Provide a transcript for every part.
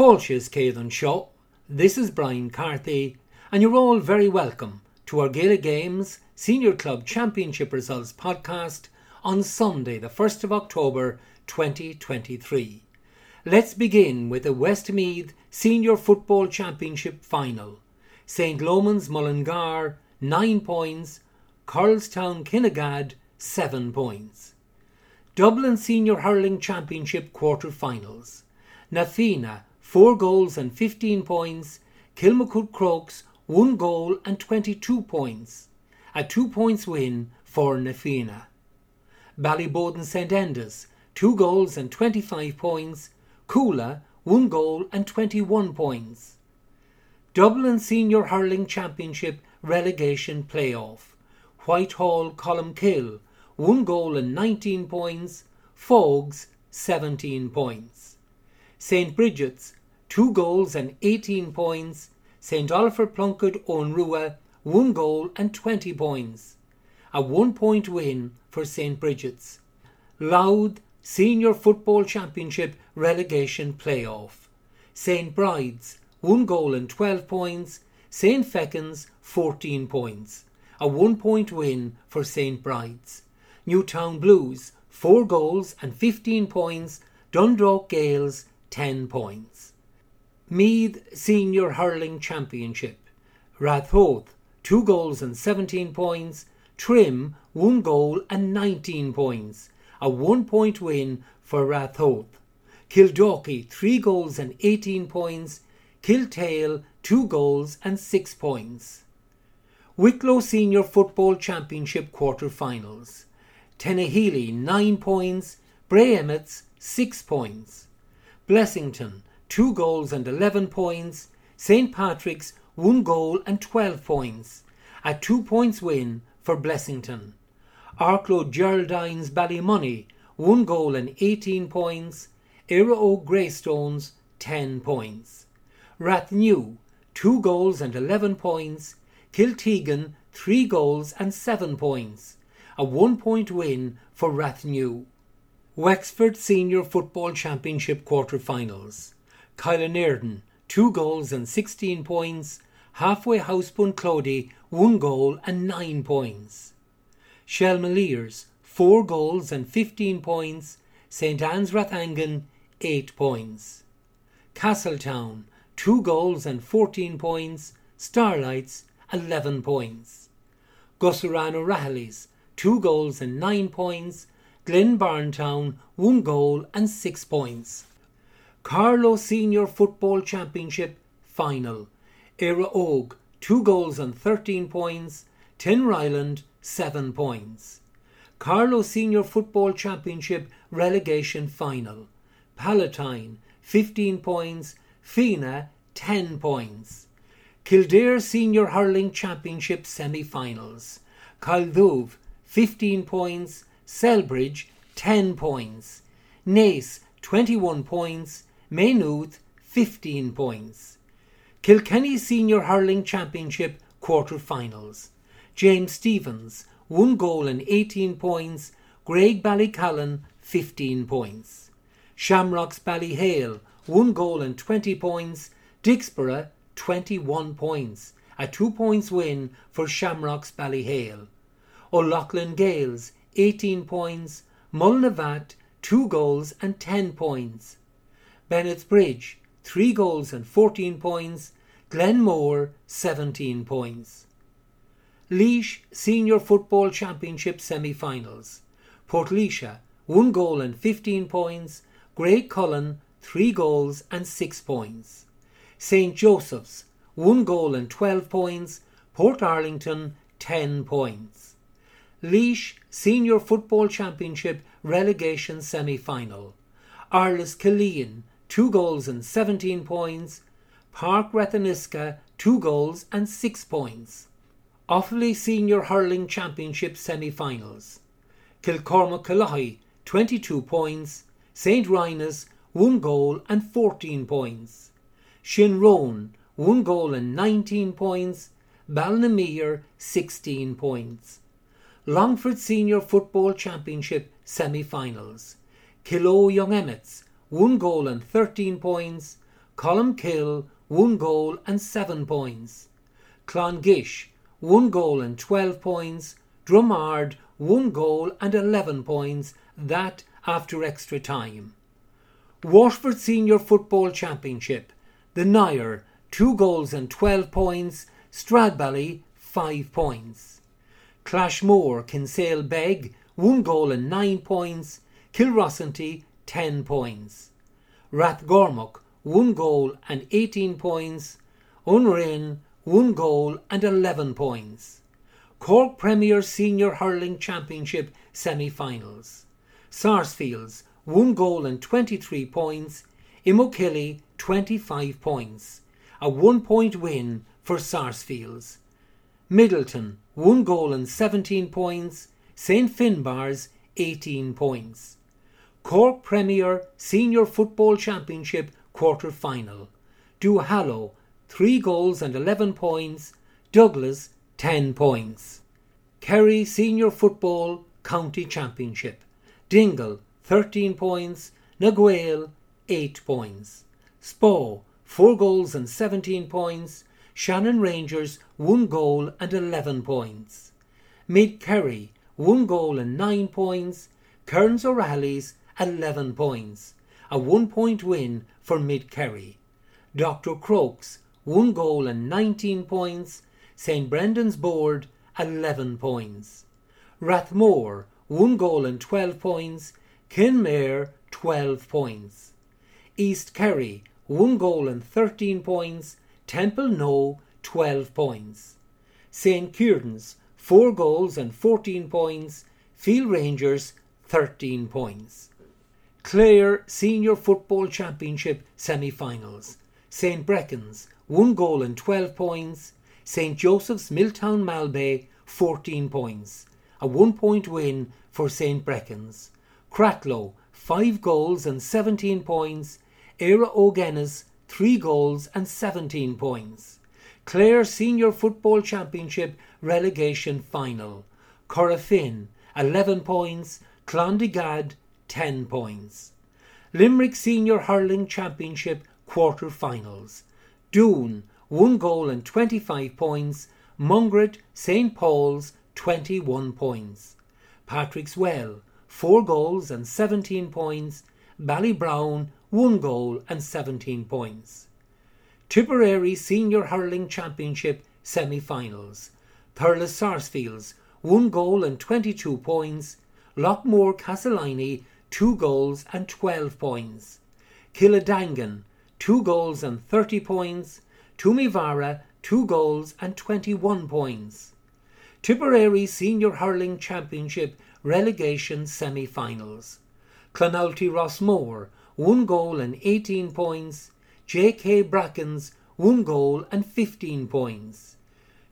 Fáilses Céan Show. This is Brian Carthy, and you're all very welcome to our Gaelic Games Senior Club Championship Results podcast on Sunday, the 1st of October 2023. Let's begin with the Westmeath Senior Football Championship final. St. Lomans Mullingar, 9 points, Coralstown Kinnegad, 7 points. Dublin Senior Hurling Championship quarter finals. Na Fianna, 4 goals and 15 points. Kilmacud Crokes, 1 goal and 22 points. A 2 points win for Na Fianna. Ballyboden St Enda's, 2 goals and 25 points. Cuala, 1 goal and 21 points. Dublin Senior Hurling Championship relegation playoff. Whitehall Colmcille, 1 goal and 19 points. Faughs, 17 points. St Bridget's, 2 goals and 18 points. St Oliver Plunkett Eoghan Ruadh, 1 goal and 20 points. A 1 point win for St Bridget's. Louth Senior Football Championship relegation playoff. St Bride's, 1 goal and 12 points. St Fechin's, 14 points. A 1 point win for St Bride's. Newtown Blues, 4 goals and 15 points. Dundalk Gaels, 10 points. Meath Senior Hurling Championship. Ratoath, 2 goals and 17 points. Trim, 1 goal and 19 points. A 1 point win for Ratoath. Kildalkey, 3 goals and 18 points. Kiltale, 2 goals and 6 points. Wicklow Senior Football Championship quarter finals. Tinahely, 9 points. Bray Emmets, 6 points. Blessington, 2 goals and 11 points. St Patrick's, 1 goal and 12 points. A 2 points win for Blessington. Arklow Geraldines Ballymoney, 1 goal and 18 points. Éire Óg Greystones, 10 points. Rathnew, 2 goals and 11 points. Kiltegan, 3 goals and 7 points. A 1 point win for Rathnew. Wexford Senior Football Championship quarter finals. Kilanerin, 2 goals and 16 points. Halfway House Bunclody, 1 goal and 9 points. Shelmaliers, 4 goals and 15 points. St Anne's Rathangan, 8 points. Castletown, 2 goals and 14 points. Starlights, 11 points. Gusserane O'Rahilly's, 2 goals and 9 points. Glynn Barntown, 1 goal and 6 points. Carlow Senior Football Championship Final. Éire Óg, 2 goals and 13 points. Tinryland, 7 points. Carlow Senior Football Championship Relegation Final. Palatine, 15 points. Fenagh, 10 points. Kildare Senior Hurling Championship Semi Finals. Coill Dubh, 15 points. Celbridge, 10 points. Naas, 21 points. Maynooth, 15 points. Kilkenny Senior Hurling Championship Quarter Finals. James Stephens, 1 goal and 18 points. Graigue Ballycallan, 15 points. Shamrocks Ballyhale, 1 goal and 20 points. Dicksboro, 21 points. A 2 points win for Shamrocks Ballyhale. O'Loughlin Gaels, 18 points. Mullinavat, 2 goals and 10 points. Bennett's Bridge, 3 goals and 14 points. Glenmore, 17 points. Laois Senior Football Championship Semi Finals. Port Portlaoise, 1 goal and 15 points. Graiguecullen, 3 goals and 6 points. St Joseph's, 1 goal and 12 points. Port Arlington, 10 points. Laois Senior Football Championship Relegation Semi Final. Arles Killeen, 2 goals and 17 points. Park Ratheniska, 2 goals and 6 points. Offaly Senior Hurling Championship Semi Finals. Kilcormac Killoughey, 22 points. St Rynagh's, 1 goal and 14 points. Shinrone, 1 goal and 19 points. Ballinamere, 16 points. Longford Senior Football Championship Semi Finals. Killoe Young Emmets, 1 goal and 13 points. Colmcille, 1 goal and 7 points. Clonguish, 1 goal and 12 points. Dromard, 1 goal and 11 points, that after extra time. Waterford Senior Football Championship, the Nire, 2 goals and 12 points. Stradbally, 5 points. Clashmore, Kinsale Beg, 1 goal and 9 points. Kilrossanty, 10 points. Rathgormuck, 1 goal and 18 points. An Rinn, 1 goal and 11 points. Cork Premier Senior Hurling Championship semi-finals. Sarsfields, 1 goal and 23 points. Imokilly, 25 points. A 1 point win for Sarsfields. Midleton, 1 goal and 17 points. St Finbarrs, 18 points. Cork Premier Senior Football Championship quarter final. Duhallow, 3 goals and 11 points. Douglas, 10 points. Kerry Senior Football County Championship. Dingle, 13 points. Na Gaeil, 8 points. Spa, 4 goals and 17 points. Shannon Rangers, 1 goal and 11 points. Mid Kerry, 1 goal and 9 points. Kerins O'Rahilly's, 11 points. A 1 point win for Mid Kerry. Dr. Crokes, 1 goal and 19 points. St. Brendan's Board, 11 points. Rathmore, 1 goal and 12 points. Kenmare, 12 points. East Kerry, 1 goal and 13 points. Templenoe, 12 points. St. Kieran's, 4 goals and 14 points. Feale Rangers, 13 points. Clare Senior Football Championship semi finals. St. Breckan's, 1 goal and 12 points. St. Joseph's Milltown Malbay, 14 points. A 1 point win for St. Breckan's. Cratloe, 5 goals and 17 points. Éire Óg Ennis, 3 goals and 17 points. Clare Senior Football Championship relegation final. Corofin, 11 points. Clondegad, 10 points. Limerick Senior Hurling Championship quarter finals. Doon, 1 goal and 25 points. Mungret, St. Paul's, 21 points. Patrick's Well, 4 goals and 17 points. Ballybrown, 1 goal and 17 points. Tipperary Senior Hurling Championship semi finals. Thurles Sarsfields, 1 goal and 22 points. Loughmore Castleiney, 2 goals and 12 points. Kiladangan, 2 goals and 30 points. Toomevara, 2 goals and 21 points. Tipperary Senior Hurling Championship relegation semi finals. Clonoulty Rossmore, 1 goal and 18 points. J.K. Brackens, 1 goal and 15 points.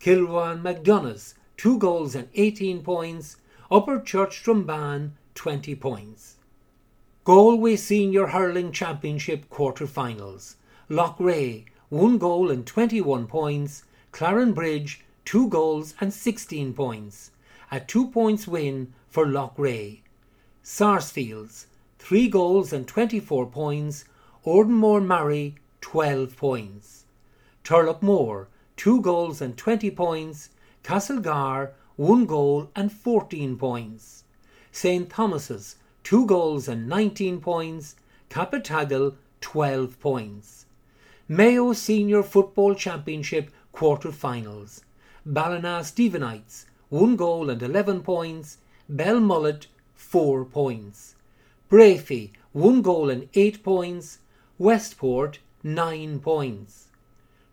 Kilruane MacDonagh's, 2 goals and 18 points. Upper Church Drombane, 20 points. Galway Senior Hurling Championship quarter finals. Loughrea, 1 goal and 21 points. Clarenbridge, 2 goals and 16 points. A 2 points win for Loughrea. Sarsfields, 3 goals and 24 points. Oranmore Maree, 12 points. Turlough 2 goals and 20 points. Castlegar, 1 goal and 14 points. St. Thomas's, 2 goals and 19 points. Cappataggle, 12 points. Mayo Senior Football Championship quarter finals. Ballina Stephenites, 1 goal and 11 points. Belmullet, 4 points. Breaffy, 1 goal and 8 points. Westport, 9 points.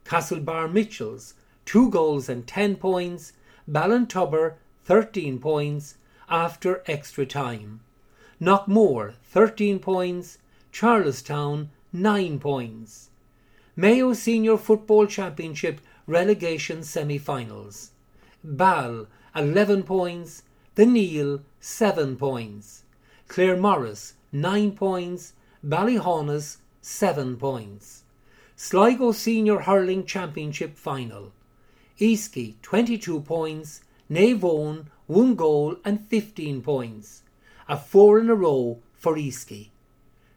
Castlebar Mitchells, 2 goals and 10 points. Ballintubber, 13 points after extra time. Knockmore, 13 points. Charlestown, 9 points. Mayo Senior Football Championship relegation semi finals. Ball, 11 points. The Neale, 7 points. Claremorris, 9 points. Ballyhaunis, 7 points. Sligo Senior Hurling Championship Final. Easky 22 points. Naomh Eoin 1 goal and 15 points. A four in a row for Easky.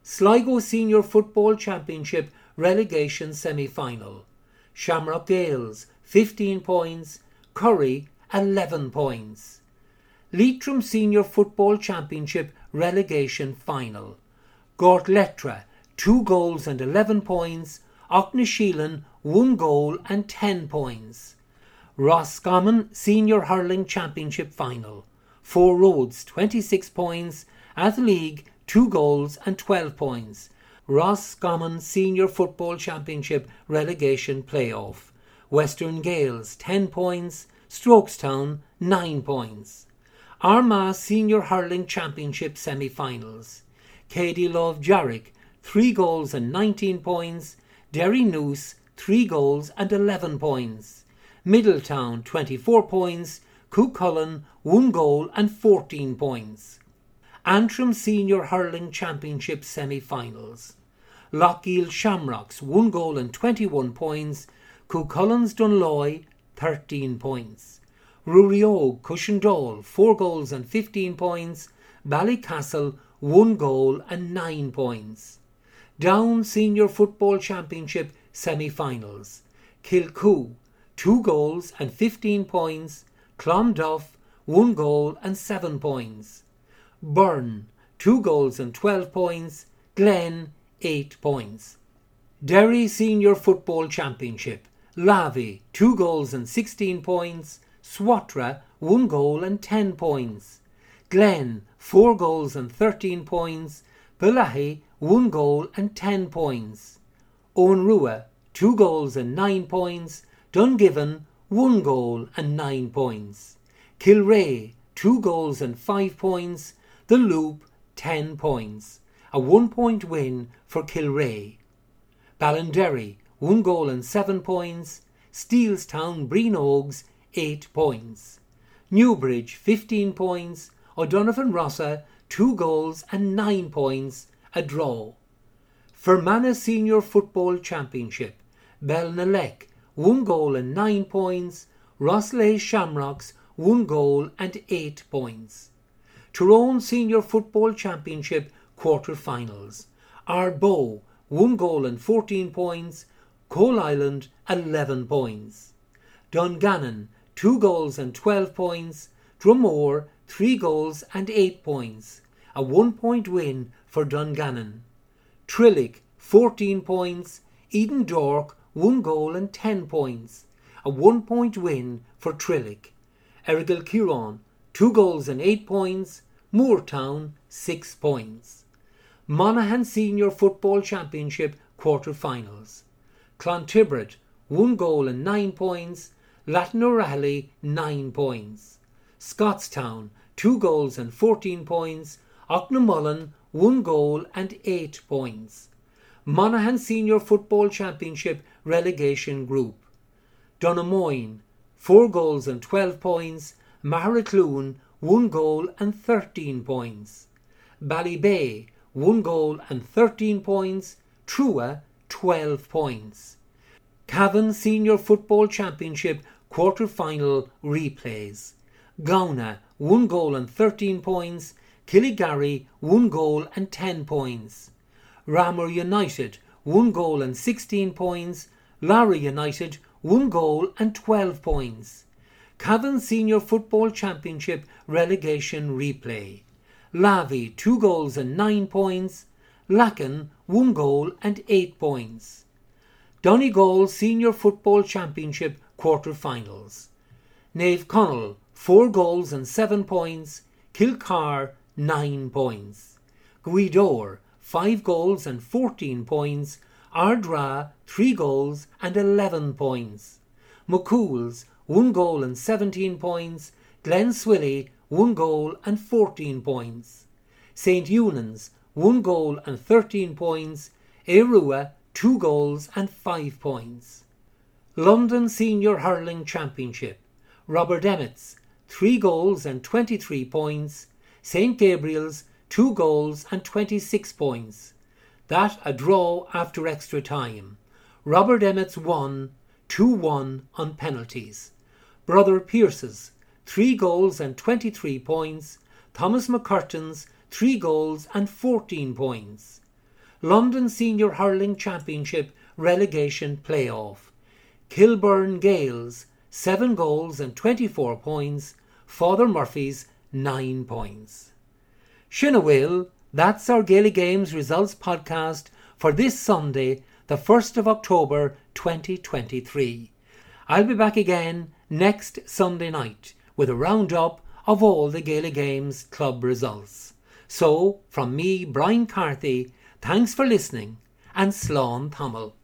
Sligo Senior Football Championship relegation semi final. Shamrock Gaels 15 points, Curry 11 points. Leitrim Senior Football Championship relegation final. Gortletteragh 2 goals and 11 points, Aughnasheelin 1 goal and 10 points. Roscommon Senior Hurling Championship final. Four Roads 26 points, Athleague 2 goals and 12 points. Roscommon Senior Football Championship relegation playoff. Western Gaels 10 points, Strokestown 9 points. Armagh Senior Hurling Championship semi finals. Keady Lámh Dhearg 3 goals and 19 points, Derry Derrynoose 3 goals and 11 points. Middletown 24 points, Cuchulainn 1 goal and 14 points. Antrim Senior Hurling Championship semi finals. Loughgiel Shamrocks 1 goal and 21 points, Cuchulainn's Dunloy 13 points. Ruairí Óg Cushendall 4 goals and 15 points, Ballycastle 1 goal and 9 points. Down Senior Football Championship semi finals. Kilcoo 2 goals and 15 points, Clonduff 1 goal and 7 points. Burren 2 goals and 12 points, Glen 8 points. Derry Senior Football Championship. Lavey 2 goals and 16 points, Swatragh 1 goal and 10 points. Glen 4 goals and 13 points, Bellaghy 1 goal and 10 points. Eoghan Rua 2 goals and 9 points, Dungiven 1 goal and 9 points. Kilrea 2 goals and 5 points, The Loup 10 points. A 1 point win for Kilrea. Ballinderry 1 goal and 7 points, Steelstown Brian Ógs 8 points. Newbridge 15 points, O'Donovan Rossa 2 goals and 9 points, a draw. Fermanagh Senior Football Championship, Ballinalek 1 goal and 9 points, Rosslea Shamrocks 1 goal and 8 points. Tyrone Senior Football Championship quarter finals. Arboe 1 goal and 14 points, Coalisland 11 points. Dungannon 2 goals and 12 points, Dromore 3 goals and 8 points, a 1 point win for Dungannon. Trillick 14 points, Edendork 1 goal and 10 points, a 1 point win for Trillick. Errigal Ciarán 2 goals and 8 points, Moortown 6 points. Monaghan Senior Football Championship quarter finals. Clontibret 1 goal and 9 points, Latton O'Rahilly 9 points. Scottstown 2 goals and 14 points, Aughnamullen 1 goal and 8 points. Monaghan Senior Football Championship relegation group. Donaghmoyne 4 goals and 12 points, Magheracloone 1 goal and 13 points. Ballybay 1 goal and 13 points, Truagh 12 points. Cavan Senior Football Championship quarter final replays. Gowna 1 goal and 13 points, Killygarry 1 goal and 10 points. Ramor United 1 goal and 16 points, Laragh United 1 goal and 12 points. Cavan Senior Football Championship relegation replay. Lavey 2 goals and 9 points, Lacken 1 goal and 8 points. Donegal Senior Football Championship quarter finals. Naomh Conaill 4 goals and 7 points, Kilcar 9 points. Gweedore 5 goals and 14 points, Ardara 3 goals and 11 points. McCool's 1 goal and 17 points, Glen Swilly 1 goal and 14 points. St. Eunan's 1 goal and 13 points, Aodh Ruadh 2 goals and 5 points. London Senior Hurling Championship, Robert Emmet's 3 goals and 23 points, St. Gabriel's 2 goals and 26 points. That a draw after extra time. Robert Emmet's won 2 1 on penalties. Brother Pearse's 3 goals and 23 points, Thomas McCurtain's 3 goals and 14 points. London Senior Hurling Championship relegation playoff. Kilburn Gaels 7 goals and 24 points, Father Murphy's 9 points. Shinna will, that's our Gaelic Games results podcast for this Sunday, the 1st of October 2023. I'll be back again next Sunday night with a roundup of all the Gaelic Games club results. So, from me, Brian Carthy, thanks for listening and Slán Tamil.